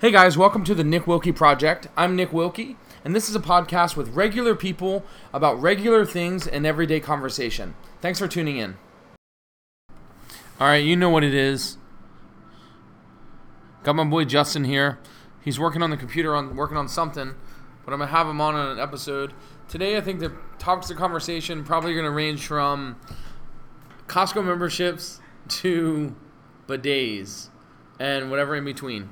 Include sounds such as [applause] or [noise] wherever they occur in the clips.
Hey guys, welcome to the Nick Wilkie Project. I'm Nick Wilkie, and this is a podcast with regular people about regular things and everyday conversation. Thanks for tuning in. All right, you know what it is. Got my boy Justin here. He's working on the computer on working on something, but I'm gonna have him on in an episode. Today, I think the topics of conversation probably gonna range from Costco memberships to bidets and whatever in between.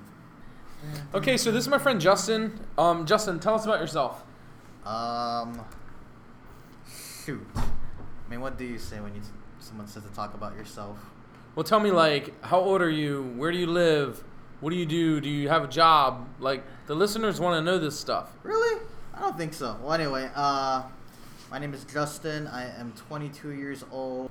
Okay, so this is my friend Justin. Um, Justin, tell us about yourself. Um, shoot. I mean, what do you say when you someone says to talk about yourself? Well, tell me like, how old are you? Where do you live? What do you do? Do you have a job? Like, the listeners want to know this stuff. Really? I don't think so. Well, anyway, uh, my name is Justin. I am 22 years old.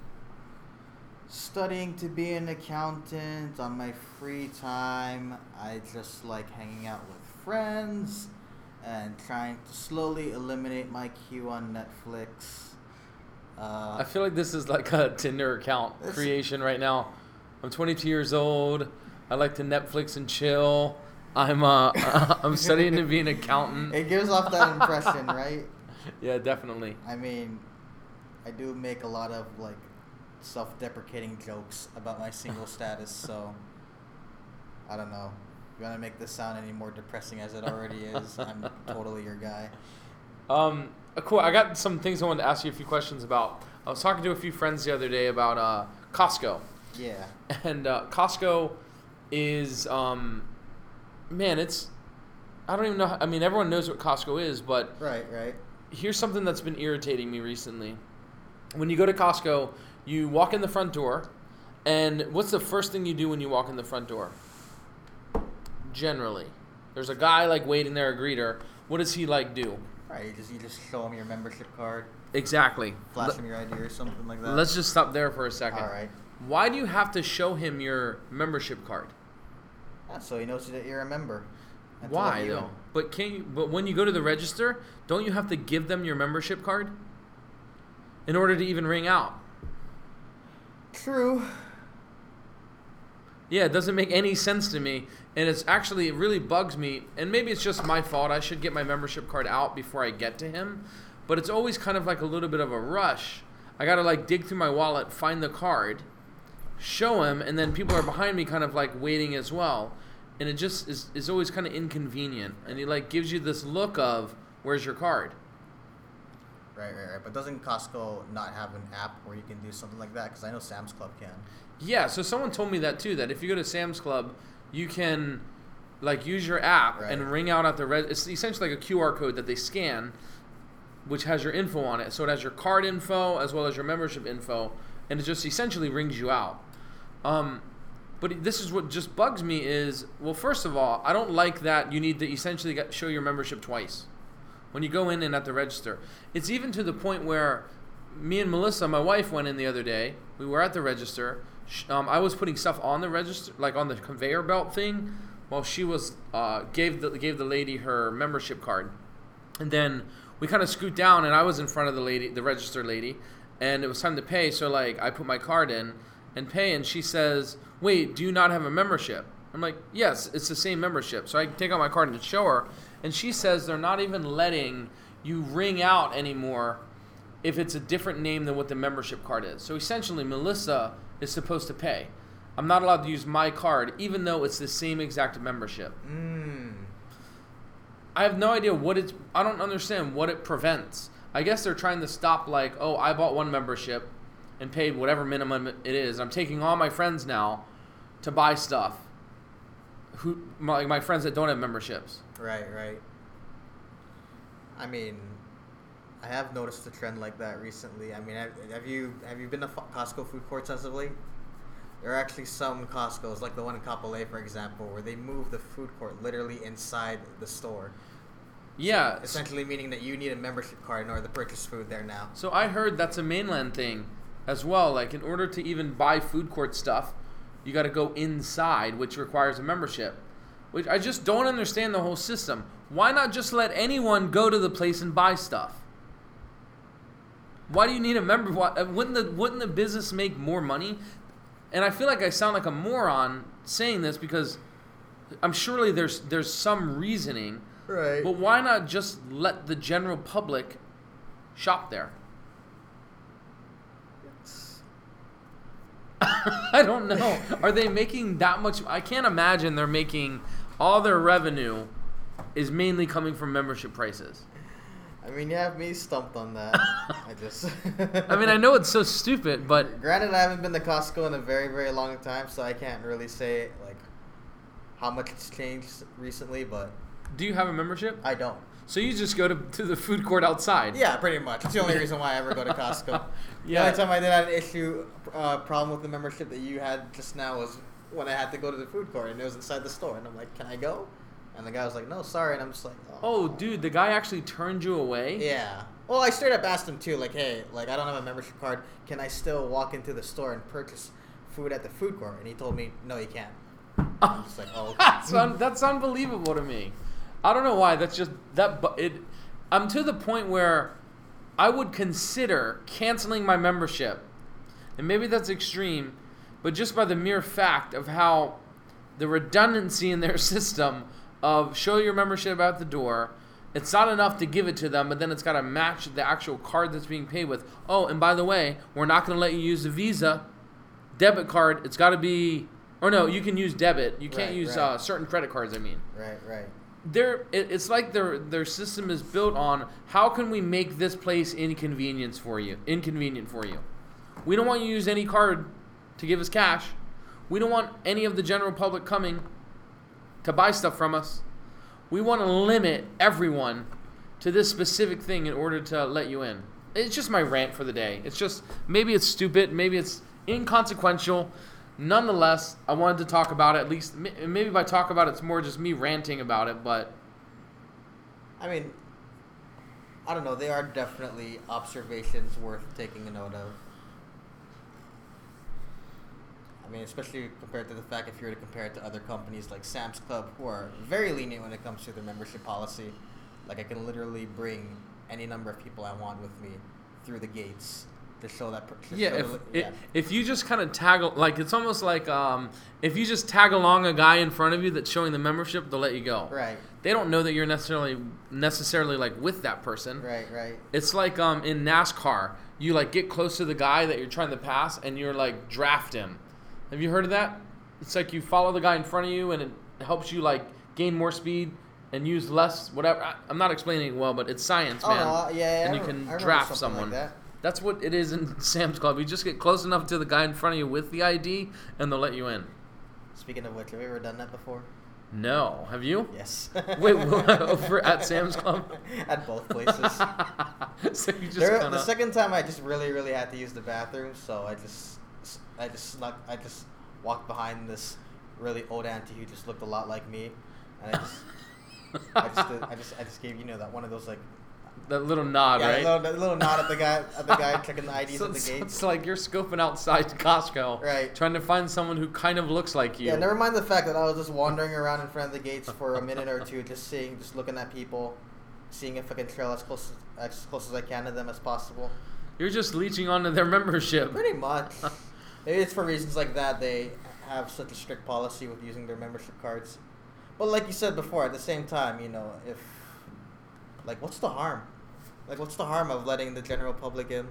Studying to be an accountant on my free time. I just like hanging out with friends and trying to slowly eliminate my queue on Netflix. Uh, I feel like this is like a Tinder account This- creation right now. I'm 22 years old. I like to Netflix and chill. I'm uh, [laughs] I'm studying to be an accountant. it gives off that impression, [laughs] right? Yeah, definitely. I mean, I do make a lot of like self-deprecating jokes about my single [laughs] status, so I don't know. If you want to make this sound any more depressing as it already is, I'm totally your guy. Um, uh, cool. I got some things I wanted to ask you a few questions about. I was talking to a few friends the other day about uh, Costco, Yeah. and uh, Costco is, um, man, it's. I don't even know. how- I mean, everyone knows what Costco is, but Right, right. here's something that's been irritating me recently. When you go to Costco, you walk in the front door, and what's the first thing you do when you walk in the front door? Generally, there's a guy like waiting there, a greeter. What does he like do? Right, you just you just show him your membership card, Exactly. flash them your ID or something like that. Let's just stop there for a second. All right. Why do you have to show him your membership card? Yeah, so he knows that you're a member. Why though? But can you, but when you go to the register, don't you have to give them your membership card in order to even ring out? True. Yeah, it doesn't make any sense to me, and it's actually it really bugs me. And maybe it's just my fault. I should get my membership card out before I get to him, but it's always kind of like a little bit of a rush. I gotta like dig through my wallet, find the card, show him, and then people are behind me, kind of like waiting as well. And it just is, is always kind of inconvenient, and he like gives you this look of where's your card. Right, right, right. But doesn't Costco not have an app where you can do something like that? Because I know Sam's Club can. Yeah, so someone told me that too. That if you go to Sam's Club, you can like use your app and ring out at the red. It's essentially like a QR code that they scan, which has your info on it. So it has your card info as well as your membership info, and it just essentially rings you out. Um, but this is what just bugs me is well, first of all, I don't like that you need to essentially get, show your membership twice when you go in and at the register. It's even to the point where me and Melissa, my wife, went in the other day. We were at the register. Um, I was putting stuff on the register, like on the conveyor belt thing, while she was uh, gave the gave the lady her membership card, and then we kind of scoot down, and I was in front of the lady, the register lady, and it was time to pay. So like I put my card in and pay, and she says, "Wait, do you not have a membership?" I'm like, "Yes, it's the same membership." So I take out my card and show her, and she says they're not even letting you ring out anymore if it's a different name than what the membership card is. So essentially, Melissa is supposed to pay. I'm not allowed to use my card, even though it's the same exact membership. Mmm. I have no idea what it's. I don't understand what it prevents. I guess they're trying to stop, like, oh, I bought one membership and paid whatever minimum it is. I'm taking all my friends now to buy stuff. Who, my, like my friends that don't have memberships. Right, right. I mean, I have noticed a trend like that recently. I mean, have, have you have you been to Costco food courts as of late? There are actually some Costco's, like the one in Kapolei, for example, where they move the food court literally inside the store. Yeah. Essentially meaning that you need a membership card in order to purchase food there now. So I heard that's a mainland thing as well. Like in order to even buy food court stuff, you got to go inside, which requires a membership. Which I just don't understand the whole system. Why not just let anyone go to the place and buy stuff? Why do you need a member? Why, uh, wouldn't the wouldn't the business make more money? And I feel like I sound like a moron saying this because I'm surely there's there's some reasoning, Right. but why not just let the general public shop there? [laughs] I don't know. Are they making that much? I can't imagine they're making all their revenue is mainly coming from membership prices. I mean, you have me stumped on that. I [laughs] just. I mean, I know it's so stupid, but Granted, I haven't been to Costco in a very, very long time, so I can't really say like how much it's changed recently, but do you have a membership? I don't. So you just go to, to the food court outside. Yeah, pretty much. It's the only reason why I ever go to Costco. [laughs] Yeah. The only time I did have an issue, uh, problem with the membership that you had just now was when I had to go to the food court and it was inside the store, and I'm like, "Can I go?" And the guy was like, "No, sorry," and I'm just like, Oh, oh dude, the guy actually turned you away. Yeah. Well, I straight up asked him too, like, "Hey, like, I don't have a membership card. Can I still walk into the store and purchase food at the food court?" And he told me, "No, you can't." [laughs] I'm just like, "Oh." that's un- that's unbelievable to me. I don't know why. That's just that. bu- It. I'm to the point where I would consider canceling my membership, and maybe that's extreme, but just by the mere fact of how the redundancy in their [laughs] system of show your membership at the door. It's not enough to give it to them, but then it's got to match the actual card that's being paid with. Oh, and by the way, we're not going to let you use a Visa debit card. It's got to be, or no, you can use debit. You can't Right, use right. Uh, certain credit cards. I mean, right, right. Their it, it's like their their system is built on how can we make this place inconvenience for you, inconvenient for you. We don't want you to use any card to give us cash. We don't want any of the general public coming to buy stuff from us. We want to limit everyone to this specific thing in order to let you in. It's just my rant for the day. It's just maybe it's stupid, maybe it's inconsequential. Nonetheless, I wanted to talk about it. At least maybe by talk about it, it's more just me ranting about it. But I mean, I don't know. They are definitely observations worth taking a note of. I mean, especially compared to the fact if you were to compare it to other companies like Sam's Club, who are very lenient when it comes to their membership policy. Like, I can literally bring any number of people I want with me through the gates to show that. to yeah, show if the- it, if you just kind of tag like it's almost like um, if you just tag along a guy in front of you that's showing the membership, they'll let you go. Right, They don't know that you're necessarily necessarily like with that person. right, right. It's like um in NASCAR, you like get close to the guy that you're trying to pass and you're like draft him. Have you heard of that? It's like you follow the guy in front of you and it helps you like gain more speed and use less whatever. I, I'm not explaining it well, but it's science, Oh, man. no, yeah, yeah, and I you can draft like someone. that. That's what it is in [laughs] Sam's Club. You just get close enough to the guy in front of you with the ID and they'll let you in. Speaking of which, have you ever done that before? No, have you? Yes. [laughs] Wait, [laughs] over at Sam's Club? At both places. so you just There, kind the second time, I just really, really had to use the bathroom, so I just, I just snuck, I just walked behind this really old auntie who just looked a lot like me, and I just, I just, did, I just, I just gave you know that one of those like, that little nod, yeah, right? little, that little nod at the guy, at the guy [laughs] checking the IDs So at the it's, gate. it's like you're scoping outside Costco, Right. Trying to find someone who kind of looks like you. Yeah, never mind the fact that I was just wandering around in front of the gates for a minute or two, just seeing, just looking at people, seeing if I can trail as close as close as I can to them as possible. You're just leeching onto their membership. Pretty much. [laughs] Maybe it's for reasons like that they have such a strict policy with using their membership cards. But like you said before, at the same time, you know, if like what's the harm? Like what's the harm of letting the general public in?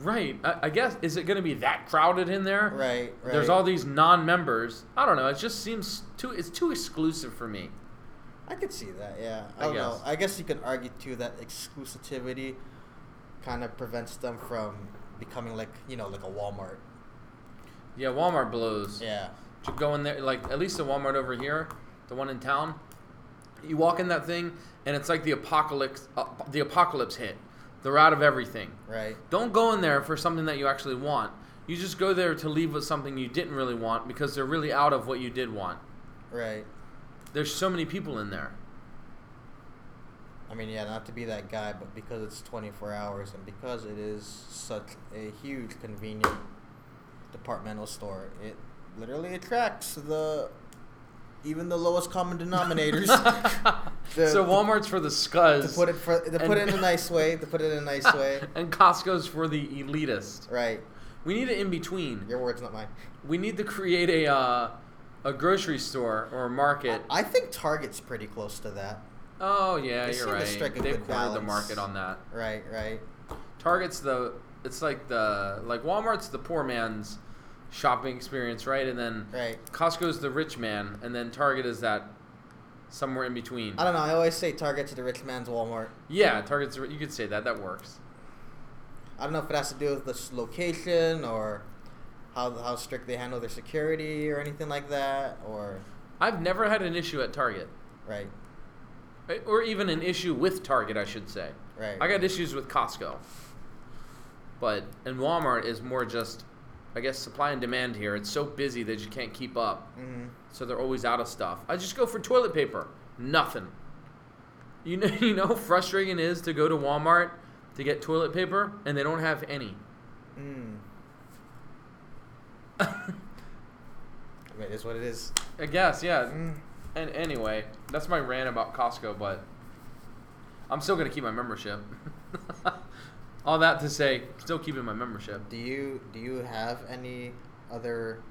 Right. I, I guess is it going to be that crowded in there? Right, right. There's all these non-members. I don't know. It just seems too. It's too exclusive for me. I could see that, yeah. I I, don't know. guess. I guess you could argue too that exclusivity kind of prevents them from becoming like, you know, like a Walmart. Yeah, Walmart blows. Yeah. You go in there, like at least the Walmart over here, the one in town. You walk in that thing, and it's like the apocalypse. Uh, the apocalypse hit. They're out of everything. Right. Don't go in there for something that you actually want. You just go there to leave with something you didn't really want because they're really out of what you did want. Right. There's so many people in there. I mean, yeah, not to be that guy, but because it's 24 hours and because it is such a huge, convenient departmental store, it literally attracts the even the lowest common denominators. [laughs] The- so Walmart's for the scuds. to put it for to put it in a nice way, to put it in a nice [laughs] way. and Costco's for the elitist. Right. We need an in between. Your words, not mine. We need to create a uh, a grocery store or a market. I think Target's pretty close to that. Oh yeah, They you're right. They've cornered the balance. market on that. Right, right. Target's the it's like the like Walmart's the poor man's shopping experience, right? And then Right. Costco's the rich man, and then Target is that somewhere in between. I don't know. I always say Target's the rich man's Walmart. Yeah, Target's you could say that. That works. I don't know if it has to do with the location or how how strict they handle their security or anything like that, or I've never had an issue at Target, right, Eh, or even an issue with Target, I should say. right. I got issues with Costco, but and Walmart is more just, I guess, supply and demand here. It's so busy that you can't keep up, hmm so they're always out of stuff. I just go for toilet paper, nothing. You know, [laughs] you know, how frustrating it is to go to Walmart to get toilet paper and they don't have any. Mm. I [laughs] mean, it is what it is. I guess, yeah. Mm. And anyway, that's my rant about Costco, but I'm still gonna keep my membership. [laughs] All that to say, still keeping my membership. Do you do you have any other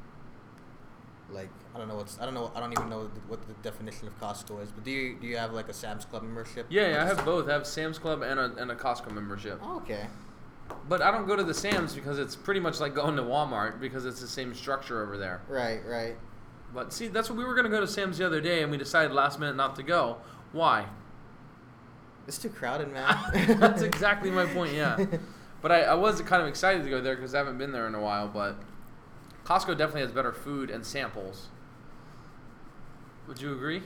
like I don't know what's I don't know I don't even know what the definition of Costco is, but do you do you have like a Sam's Club membership? Yeah, yeah, I have both. I have Sam's Club and a, and a Costco membership. Oh, okay. But I don't go to the Sam's because it's pretty much like going to Walmart because it's the same structure over there. Right, right. But see, that's what we were gonna go to Sam's the other day, and we decided last minute not to go. Why? It's too crowded, man. [laughs] that's [laughs] exactly my point. Yeah. But I, I was kind of excited to go there because I haven't been there in a while. But Costco definitely has better food and samples. Would you agree?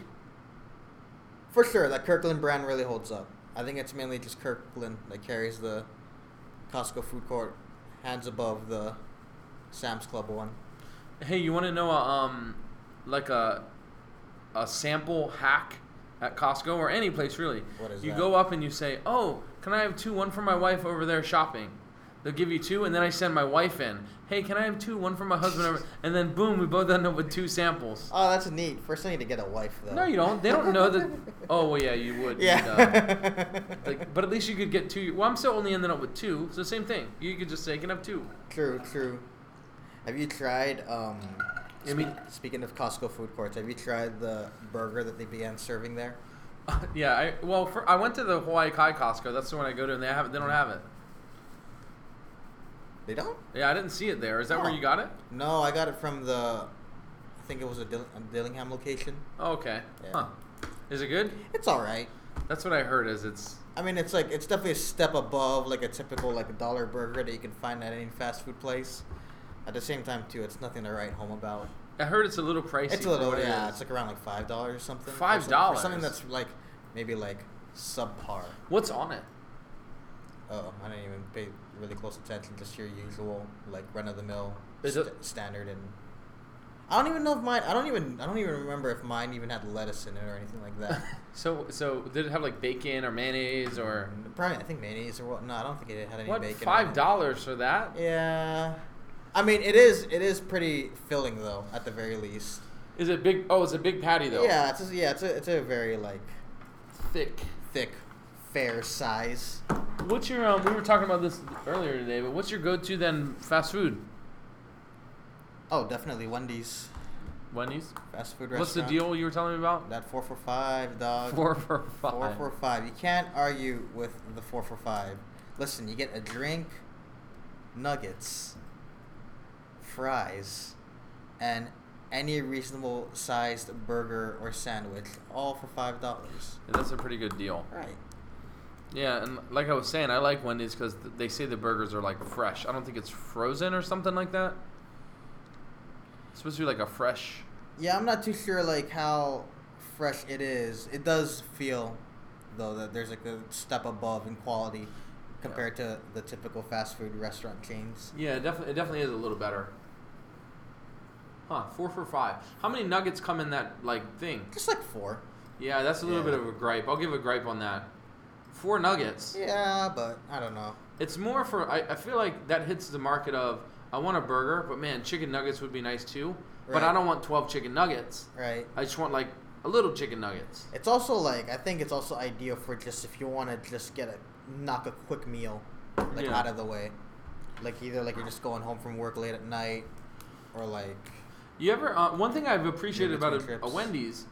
For sure, that Kirkland brand really holds up. I think it's mainly just Kirkland that carries the Costco food court, hands above the Sam's Club one. Hey, you want to know a, um, like a, a sample hack at Costco or any place really? What is you that? go up and you say, "Oh, can I have two? One for my wife over there shopping." They'll give you two, and then I send my wife in. Hey, can I have two? One for my husband, over, [laughs] and then boom, we both end up with two samples. Oh, that's neat. First, I need to get a wife though. No, you don't. They don't know that. [laughs] Oh, well, yeah, you would. You'd, uh, Yeah. like, but at least you could get two. Well, I'm still only ending up with two. So same thing. You could just say, "I can have two. true, true. Have you tried? Um, I mean- speaking of Costco food courts, have you tried the burger that they began serving there? [laughs] yeah. I well, for, I went to the Hawaii Kai Costco. That's the one I go to, and they have they don't have it. They don't. Yeah, I didn't see it there. Is that where Oh. you got it? No, I got it from the. I think it was a, Dill- a Dillingham location. Oh, okay. Yeah. Huh. Is it good? It's all right. That's what I heard. Is it's I mean, it's like it's definitely a step above like a typical like a dollar burger that you can find at any fast food place. At the same time, too, it's nothing to write home about. I heard it's a little pricey. It's a little, what it yeah. It's like around like five dollars or something. $5? some- something that's like maybe like subpar. What's on it? Oh, I didn't even pay really close attention. Just your usual like run of the mill st- standard and. I don't even know if mine. I don't even. I don't even remember if mine even had lettuce in it or anything like that. [laughs] So so did it have like bacon or mayonnaise or Probably, I think mayonnaise or what? No, I don't think it had any what? bacon. or Five dollars for that? Yeah, I mean it is. It is pretty filling though, at the very least. Is it big? Oh, it's a big patty though. Yeah, it's a, yeah, it's a it's a very like Thick. thick, fair size. What's your um? We were talking about this earlier today, but what's your go-to then fast food? Oh, definitely Wendy's Wendy's. fast food restaurant. What's the deal you were telling me about? That four for five dog. Four for five. Four for five. You can't argue with the four for five. Listen, you get a drink, nuggets, fries, and any reasonable sized burger or sandwich, all for five dollars. Yeah, that's a pretty good deal. Right. Yeah, and like I was saying, I like Wendy's because they say the burgers are like fresh. I don't think it's frozen or something like that. It's supposed to be like a fresh. Yeah, I'm not too sure like how fresh it is. It does feel though that there's like a step above in quality compared to the typical fast food restaurant chains. Yeah, it definitely, it definitely is a little better. Huh? Four for five. How many nuggets come in that like thing? Just like four. Yeah, that's a little Yeah. bit of a gripe. I'll give a gripe on that. Four nuggets. Yeah, but I don't know. It's more for I, I feel like that hits the market of I want a burger, but man, chicken nuggets would be nice too. Right. But I don't want twelve chicken nuggets. Right. I just want like a little chicken nuggets. It's also like I think it's also ideal for just if you want to just get a knock a quick meal like Yeah. out of the way, like either like you're just going home from work late at night, or like You ever? Uh, one thing I've appreciated about between a, a trips. Wendy's,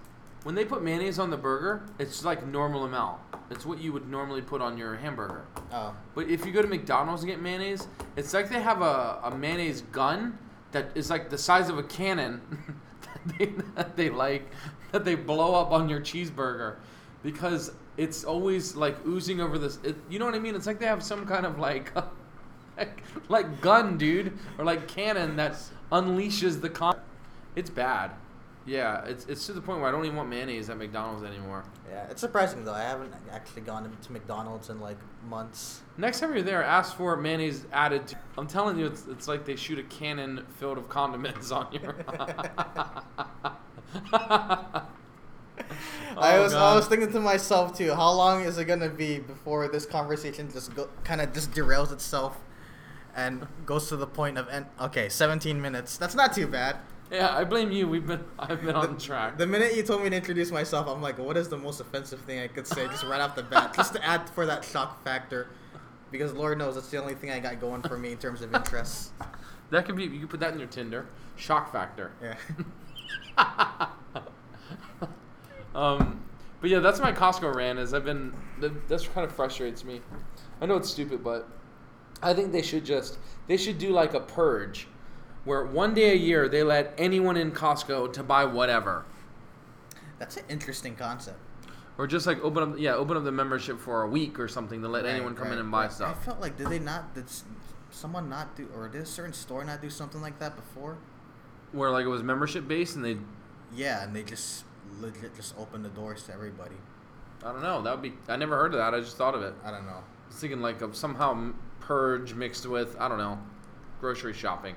when they put mayonnaise on the burger, it's like normal amount. It's what you would normally put on your hamburger. Oh. But if you go to McDonald's and get mayonnaise, it's like they have a, a mayonnaise gun that is like the size of a cannon [laughs] that, they, that they like that they blow up on your cheeseburger because it's always like oozing over this. It, you know what I mean? It's like they have some kind of like [laughs] like, like gun, dude, or like cannon that unleashes the con. It's bad. Yeah, it's it's to the point where I don't even want mayonnaise at McDonald's anymore. Yeah, it's surprising though. I haven't actually gone to McDonald's in like months. Next time you're there, ask for mayonnaise added. To, I'm telling you, it's, it's like they shoot a cannon filled of condiments on your. [laughs] [laughs] I Oh, was I was thinking to myself too. How long is it gonna be before this conversation just go, kind of just derails itself, and goes to the point of end? okay, 17 minutes. That's not too bad. Yeah, I blame you. We've been I've been on track. The minute you told me to introduce myself, I'm like, what is the most offensive thing I could say just right off the bat, just to add for that shock factor, because Lord knows that's the only thing I got going for me in terms of interests. [laughs] That could be. You could put that in your Tinder. Shock factor. Yeah. [laughs] um, but yeah, that's my Costco rant. Is I've been that, that's kind of frustrates me. I know it's stupid, but I think they should just they should do like a purge, where one day a year they let anyone in Costco to buy whatever, That's an interesting concept. or just like open up yeah open up the membership for a week or something to let Right, anyone come in and buy right. stuff. I felt like did they not did someone not do or did a certain store not do something like that before? Where like it was membership based and they Yeah, and they just legit just opened the doors to everybody. I don't know that would be I never heard of that. I just thought of it. I don't know. I was thinking like of somehow purge mixed with I don't know, grocery shopping.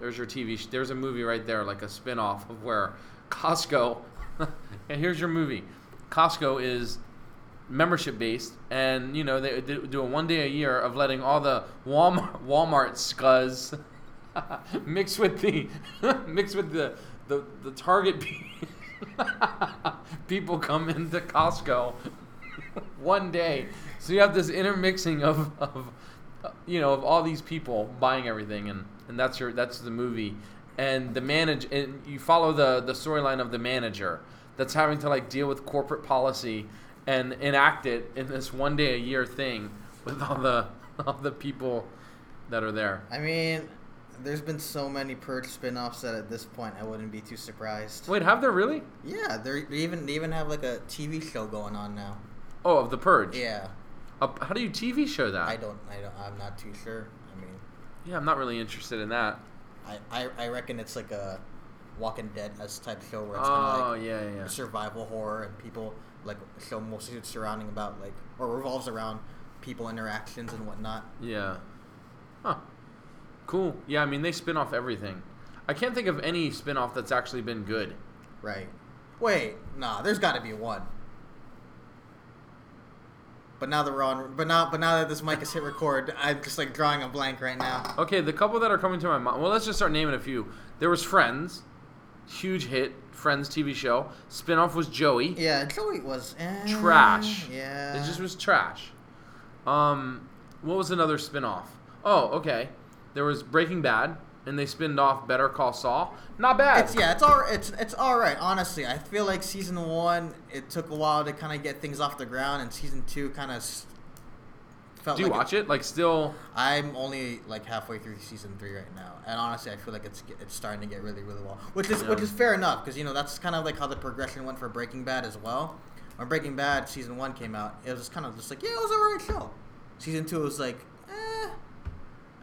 There's your TV. Sh- there's a movie right there, like a spin-off of where Costco. [laughs] and here's your movie. Costco is membership based, and you know they do do a one day a year of letting all the Walmart Walmart scuzz [laughs] mix with the [laughs] mix with the the the Target pe- people come into Costco one day. So you have this intermixing of, of you know of all these people buying everything, and, and that's your that's the movie, and the manage and you follow the the storyline of the manager that's having to like deal with corporate policy and enact it in this one day a year thing with all the [laughs] all the people that are there. I mean, there's been so many Purge spin-offs that at this point I wouldn't be too surprised. Wait, have there really? Yeah, they're, they even they even have like a TV show going on now. Oh, of the purge. Yeah, Uh, how do you TV show that? I don't I don't I'm not too sure. I mean, yeah, I'm not really interested in that. I I, I reckon it's like a Walking Dead as type show where it's Oh kind of like yeah, yeah. survival horror and people like show mostly surrounding about like or revolves around people interactions and whatnot. Yeah. Huh. Cool. Yeah, I mean they spin off everything. I can't think of any spin off that's actually been good. Right. Wait, nah, there's got to be one. But now that we're on, but now, but now that this mic is hit record, I'm just like drawing a blank right now. Okay, the couple that are coming to my mind. Well, let's just start naming a few. There was Friends, huge hit. Friends TV show. Spin off was Joey. Yeah, Joey was eh, Trash. Yeah, It just was trash. Um, what was another spin off? Oh, okay. There was Breaking Bad, and they spinned off Better Call Saul. Not bad. It's yeah, it's all it's it's all right. Honestly, I feel like season one it took a while to kind of get things off the ground, and season two kind of felt. Do you like watch it? Like still? I'm only like halfway through season three right now, and honestly, I feel like it's it's starting to get really really well, which is which is fair enough because you know that's kind of like how the progression went for Breaking Bad as well. When Breaking Bad season one came out, it was kind of just like yeah, it was a alright show. Season two was like eh,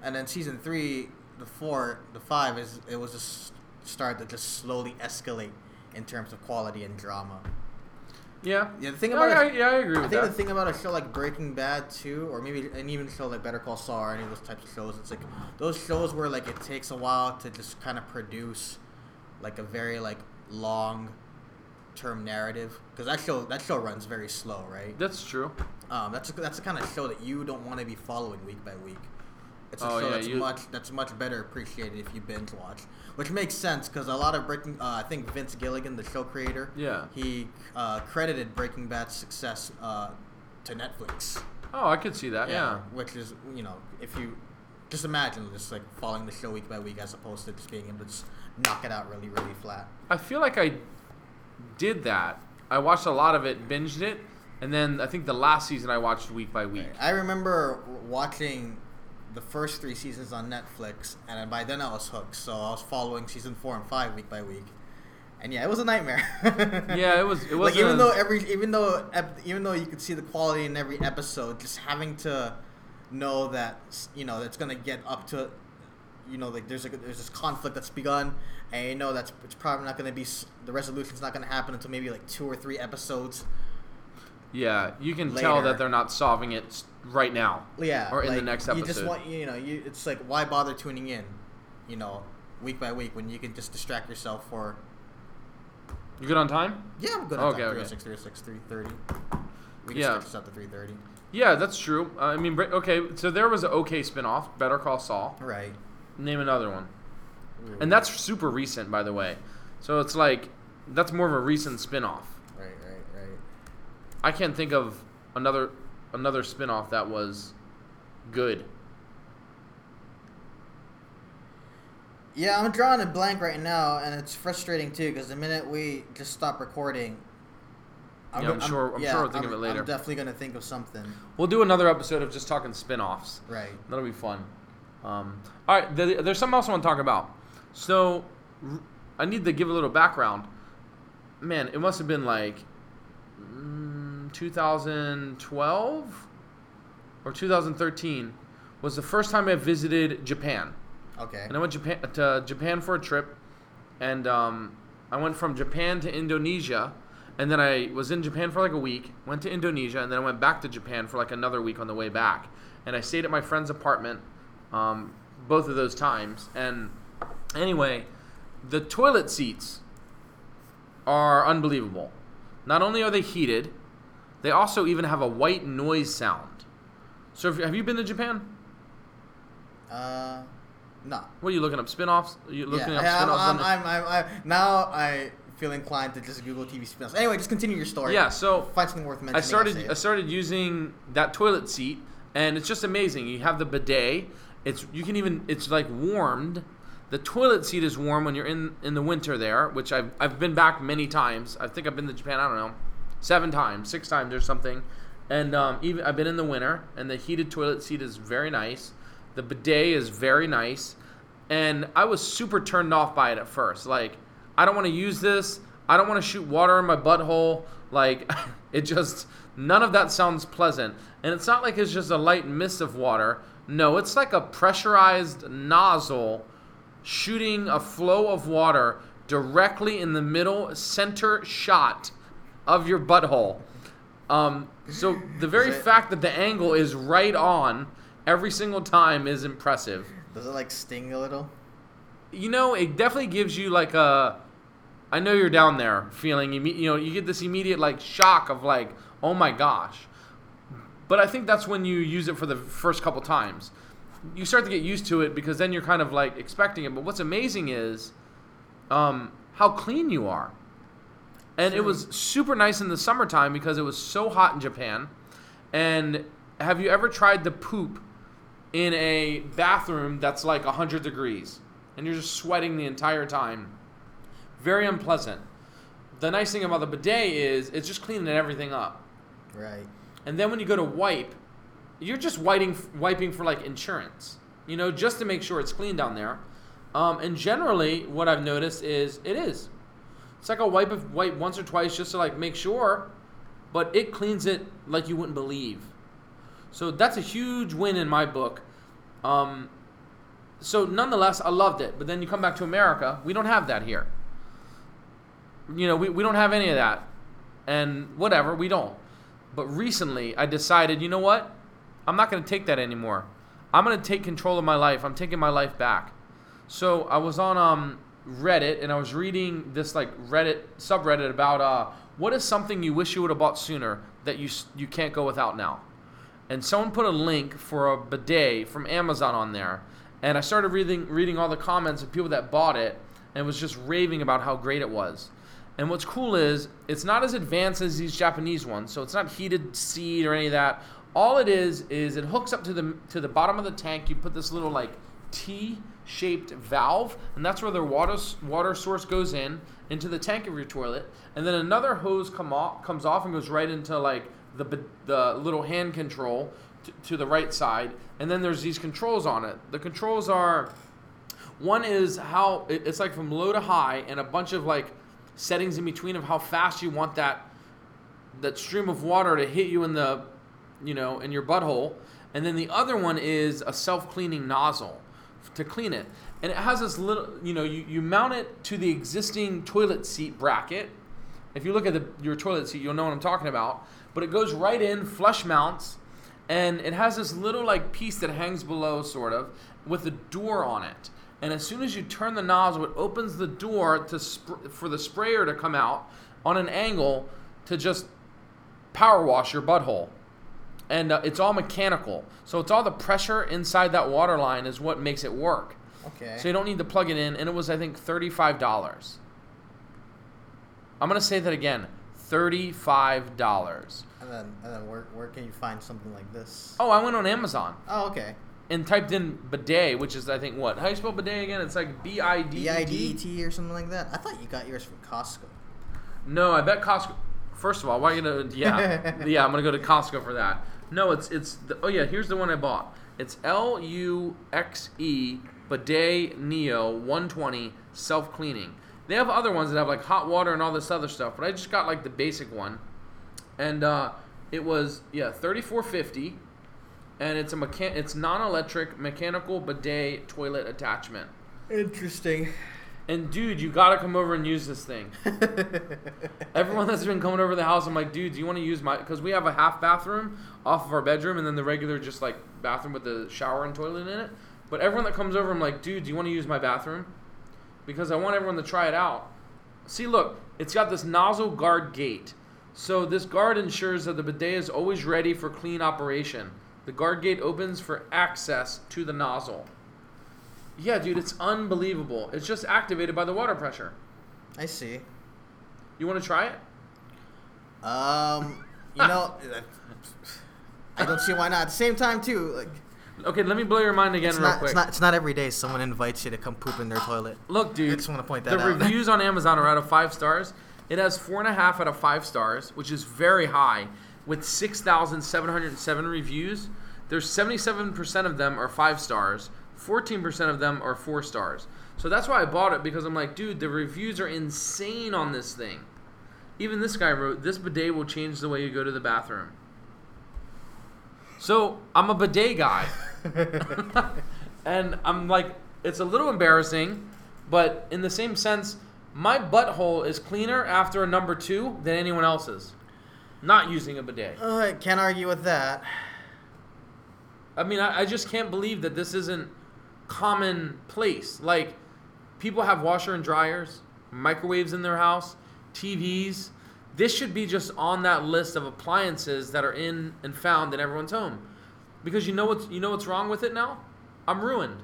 and then season three, the four, the five is it was just started to just slowly escalate in terms of quality and drama. Yeah. Yeah, the thing about yeah, it- yeah, I agree I with think that. the thing about a show like Breaking Bad too, or maybe an even show like Better Call Saul or any of those types of shows, it's like those shows where like it takes a while to just kind of produce like a very like long term narrative because that show that show runs very slow, right? That's true. Um, that's that's the kind of show that you don't want to be following week by week. It's a Oh, show yeah, that's you- much that's much better appreciated if you binge watch, which makes sense because a lot of Breaking, uh, I think Vince Gilligan, the show creator, Yeah. he uh, credited Breaking Bad's success uh, to Netflix. Oh, I could see that. Yeah. which is you know if you just imagine just like following the show week by week as opposed to just being able to just knock it out really really flat. I feel like I did that. I watched a lot of it, binged it, and then I think the last season I watched week by week. I remember watching the first three seasons on Netflix, and by then I was hooked. So I was following season four and five week by week, and yeah, it was a nightmare. [laughs] Yeah, it was- it was [laughs] like even though every even though ep- even though you could see the quality in every episode, just having to know that you know it's gonna get up to, you know, like there's a there's this conflict that's begun, and you know that's it's probably not gonna be the resolution's not gonna happen until maybe like two or three episodes. Yeah, you can tell that they're not solving it right now. Yeah, Or in the like, next You just want you know you it's like why bother tuning in, you know, week by week when you can just distract yourself for You good on time? yeah I'm good at Okay, okay, okay. 306, 306, 330. We can Yeah. stretch this out to 330. Yeah, that's true. Uh, I mean, okay, so there was an okay spinoff, Better Call Saul. Right. Name another one. And that's super recent, by the way. So it's like, that's more of a recent spinoff. I can't think of another another spinoff that was good. Yeah, I'm drawing a blank right now, and it's frustrating too because the minute we just stop recording, Yeah, go- I'm sure- I'm sure we'll think of it later. I'm definitely gonna think of something. We'll do another episode of just talking spinoffs. Right. That'll be fun. Um, all right, th- there's something else I want to talk about. So, I need to give a little background. Man, it must have been like 2012 or 2013 was the first time I visited Japan. Okay. And I went Japan to Japan for a trip, and um, I went from Japan to Indonesia, and then I was in Japan for like a week. Went to Indonesia, and then I went back to Japan for like another week on the way back. And I stayed at my friend's apartment, um, both of those times. And anyway, the toilet seats are unbelievable. Not only are they heated, they also even have a white noise sound. So, if, have you been to Japan? Uh, no. What are you looking up? Spin-offs? Are you looking yeah, up yeah, I'm. I'm, I'm, I'm, I'm, now I feel inclined to just Google TV spin-offs. Anyway, just continue your story. yeah, so Find something worth mentioning. I started I started using that toilet seat and it's just amazing. You have the bidet. It's you can even it's like warmed. The toilet seat is warm when you're in in the winter there, which I've I've been back many times. I think I've been to Japan, I don't know, 7 times, 6 times or something. And um, even I've been in the winter and the heated toilet seat is very nice. The bidet is very nice. And I was super turned off by it at first. Like, I don't want to use this. I don't want to shoot water in my butthole. Like, [laughs] it just, none of that sounds pleasant. And it's not like it's just a light mist of water. No, it's like a pressurized nozzle shooting a flow of water directly in the middle center shot of your butthole. Um, so the very fact that the angle is right on every single time is impressive. Does it like sting a little? You know, it definitely gives you like a I know you're down there feeling you know, you get this immediate like shock of like, "Oh my gosh." But I think that's when you use it for the first couple times. You start to get used to it because then you're kind of like expecting it. But what's amazing is um, how clean you are. And it was super nice in the summertime because it was so hot in Japan. And have you ever tried to poop in a bathroom that's like 100 degrees and you're just sweating the entire time? Very unpleasant. The nice thing about the bidet is it's just cleaning everything up. Right. And then when you go to wipe, you're just wiping wiping for like insurance, you know, just to make sure it's clean down there. Um, and generally, what I've noticed is it is. It's like a wipe of wipe once or twice just to like make sure, but it cleans it like you wouldn't believe. So that's a huge win in my book. Um, so nonetheless, I loved it. But then you come back to America, we don't have that here. You know, we, we don't have any of that. And whatever, we don't. But recently, I decided, you know what? I'm not going to take that anymore. I'm going to take control of my life. I'm taking my life back. So I was on um, Reddit and I was reading this like Reddit subreddit about uh, what is something you wish you would have bought sooner that you you can't go without now. And someone put a link for a bidet from Amazon on there, and I started reading reading all the comments of people that bought it and was just raving about how great it was. And what's cool is it's not as advanced as these Japanese ones, so it's not heated seat or any of that. All it is is it hooks up to the to the bottom of the tank. You put this little like T-shaped valve, and that's where the water water source goes in into the tank of your toilet, and then another hose come off comes off and goes right into like the the little hand control t- to the right side, and then there's these controls on it. The controls are one is how it- it's like from low to high, and a bunch of like settings in between of how fast you want that that stream of water to hit you in the, you know, in your butthole. And then the other one is a self-cleaning nozzle to clean it. And it has this little, you know, you, you mount it to the existing toilet seat bracket. If you look at the, your toilet seat, you'll know what I'm talking about. But it goes right in, flush mounts, and it has this little like piece that hangs below, sort of, with a door on it. And as soon as you turn the nozzle, it opens the door to sp- for the sprayer to come out on an angle to just power wash your butthole. And uh, it's all mechanical. So it's all the pressure inside that water line is what makes it work. Okay. So you don't need to plug it in. And it was, I think, $35. I'm going to say that again $35. and then and then where where can you find something like this? Oh, I went on Amazon Oh, okay. and typed in bidet, which is, I think, what? How do you spell bidet again? It's like B I D B I D E T. T or something like that. I thought you got yours from Costco. No, I bet Costco. First of all, why are you gonna? Yeah, [laughs] yeah, I'm gonna go to Costco for that. No, it's it's. The, oh yeah, here's the one I bought. It's L U X E Bidet Neo 120 self cleaning. They have other ones that have like hot water and all this other stuff, but I just got like the basic one, and uh, it was yeah 34.50, and it's a mechan- it's non-electric mechanical bidet toilet attachment. Interesting. And dude, you gotta come over and use this thing. [laughs] Everyone that's been coming over to the house, I'm like, dude, do you want to use my? Because we have a half bathroom off of our bedroom, and then the regular just like bathroom with the shower and toilet in it. But everyone that comes over, I'm like, dude, do you want to use my bathroom? Because I want everyone to try it out. See, look, it's got this nozzle guard gate. So this guard ensures that the bidet is always ready for clean operation. The guard gate opens for access to the nozzle. Yeah, dude, it's unbelievable. It's just activated by the water pressure. I see. You want to try it? Um, you know, [laughs] I don't see why not. At the same time, too, like Okay, let me blow your mind again it's real not, quick. it's not it's not every day someone invites you to come poop in their toilet. Look, dude. I just want to point the that out. [laughs] reviews on Amazon are out of five stars. It has four and a half out of five stars, which is very high, with six thousand seven hundred seven reviews. There's seventy-seven percent of them are five stars. Fourteen percent of them are four stars. So that's why I bought it because I'm like, dude, the reviews are insane on this thing. Even this guy wrote, "This bidet will change the way you go to the bathroom." So I'm a bidet guy. [laughs] and I'm like, it's a little embarrassing, but in the same sense, my butthole is cleaner after a number two than anyone else's. Not using a bidet. Uh, I can't argue with that. I mean, I, I just can't believe that this isn't commonplace. Like, people have washer and dryers, microwaves in their house, TVs. This should be just on that list of appliances that are in and found in everyone's home. Because you know what's you know what's wrong with it now? I'm ruined.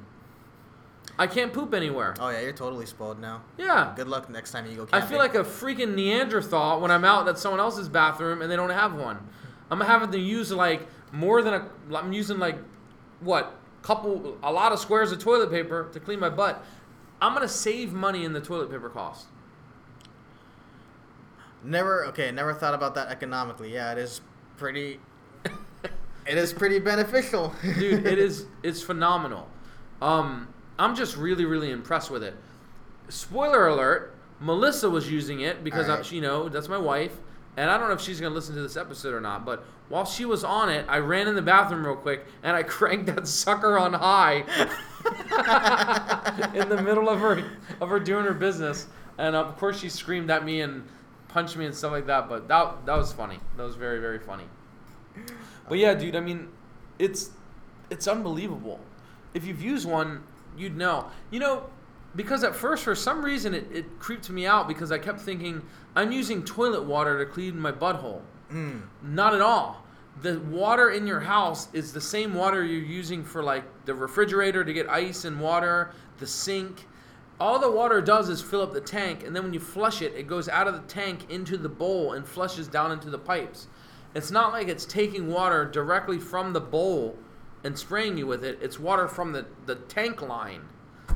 I can't poop anywhere. Oh yeah, you're totally spoiled now. Yeah. Good luck next time you go I feel like a freaking Neanderthal when I'm out at someone else's bathroom and they don't have one. I'm having to use like more than a. I'm using like what couple a lot of squares of toilet paper to clean my butt. I'm gonna save money in the toilet paper cost. Never okay, never thought about that economically. Yeah, it is pretty it is pretty beneficial. [laughs] dude it is it's phenomenal um i'm just really really impressed with it spoiler alert melissa was using it because I, you know that's my wife and i don't know if she's going to listen to this episode or not but while she was on it i ran in the bathroom real quick and i [laughs] cranked that sucker on high [laughs] in the middle of her of her doing her business and of course she screamed at me and punched me and stuff like that but that that was funny that was very very funny but yeah, dude, I mean, it's it's unbelievable. If you've used one, you'd know. You know, because at first, for some reason, it, it creeped me out because I kept thinking I'm using toilet water to clean my butthole. Mm. Not at all. The water in your house is the same water you're using for like the refrigerator to get ice and water, the sink. All the water does is fill up the tank, and then when you flush it, it goes out of the tank into the bowl and flushes down into the pipes. it's not like it's taking water directly from the bowl and spraying you with it. It's water from the, the tank line.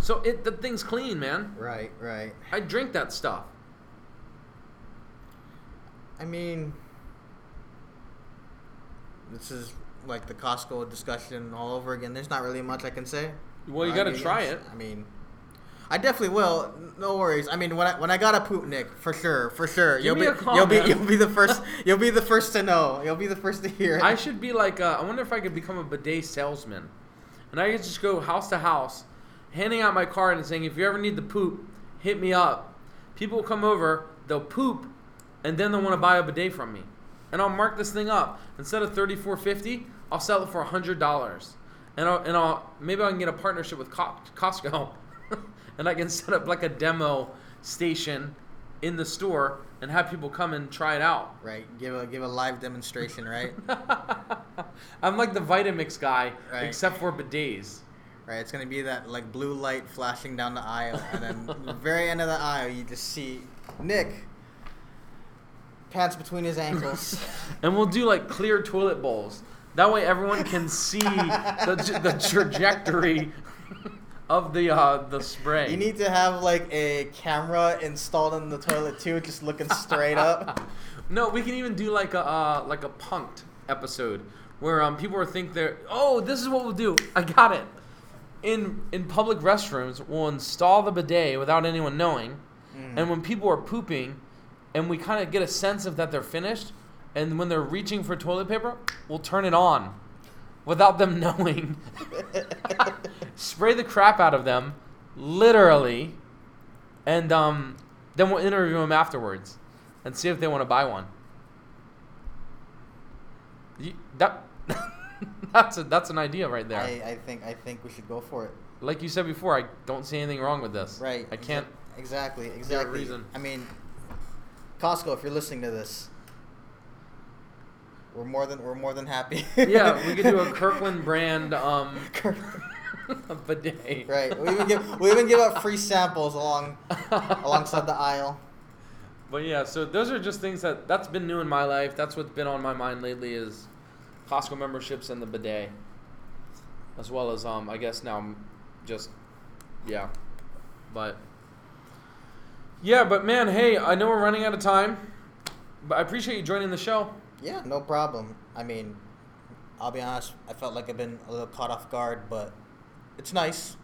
So it the thing's clean, man. Right, right. I drink that stuff. I mean, this is like the Costco discussion all over again. There's not really much I can say. Well, you got to try it. I mean, I definitely will. No worries. I mean, when I when I got a poop, Nick, for sure, for sure, Give you'll be a call, you'll be you'll be the first you'll be the first to know. You'll be the first to hear it. I should be like, uh, I wonder if I could become a bidet salesman. And I could just go house to house, handing out my card and saying, if you ever need the poop, hit me up. People will come over, they'll poop, and then they'll want to buy a bidet from me. And I'll mark this thing up. Instead of thirty four fifty, I'll sell it for hundred dollars. And I'll, and I'll maybe I can get a partnership with Co- Costco, [laughs] and I can set up like a demo station in the store and have people come and try it out. right. Give a give a live demonstration. Right. [laughs] I'm like the Vitamix guy, Right. except for bidets. Right. It's gonna be that like blue light flashing down the aisle, and then [laughs] the very end of the aisle, you just see Nick. Pants between his ankles. [laughs] And we'll do like clear toilet bowls. That way everyone can see the, the trajectory of the uh, the spray. You need to have like a camera installed in the toilet too, just looking straight up. [laughs] no, we can even do like a uh, like a punked episode where um people are think they're oh this is what we'll do. I got it. In in public restrooms, we'll install the bidet without anyone knowing, Mm. and when people are pooping, and we kind of get a sense of that they're finished, and when they're reaching for toilet paper, we'll turn it on, without them [laughs] knowing. [laughs] Spray the crap out of them, literally, and um, then we'll interview them afterwards, and see if they want to buy one. You, that that's a, that's an idea right there. I, I think I think we should go for it. like you said before, I don't see anything wrong with this. Right. I can't. Exactly. a Exactly. reason. I mean, Costco, if you're listening to this, we're more than we're more than happy. Yeah, we could do a [laughs] Kirkland brand um [laughs] bidet. right. We even give we even give out free samples along alongside the aisle. But yeah, so those are just things that that's been new in my life. That's what's been on my mind lately is Costco memberships and the bidet, as well as um I guess now I'm just yeah, but yeah, but man, hey, I know we're running out of time, but I appreciate you joining the show. Yeah, no problem. I mean, I'll be honest. I felt like I've been a little caught off guard, but it's nice.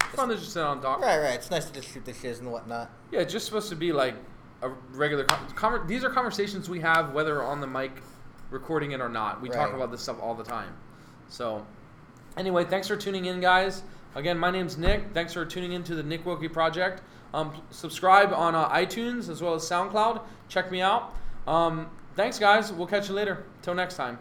It's fun to just sit on doc. Right, right. It's nice to just shoot the shiz and whatnot. Yeah, it's just supposed to be like a regular. Con- these are conversations we have whether on the mic, recording it or not. We talk about this stuff all the time. So, anyway, thanks for tuning in, guys. Again, my name's Nick. Thanks for tuning in to the Nick Wilkie Project. Um, subscribe on uh, iTunes as well as SoundCloud. Check me out. Um, thanks, guys. We'll catch you later. Till next time.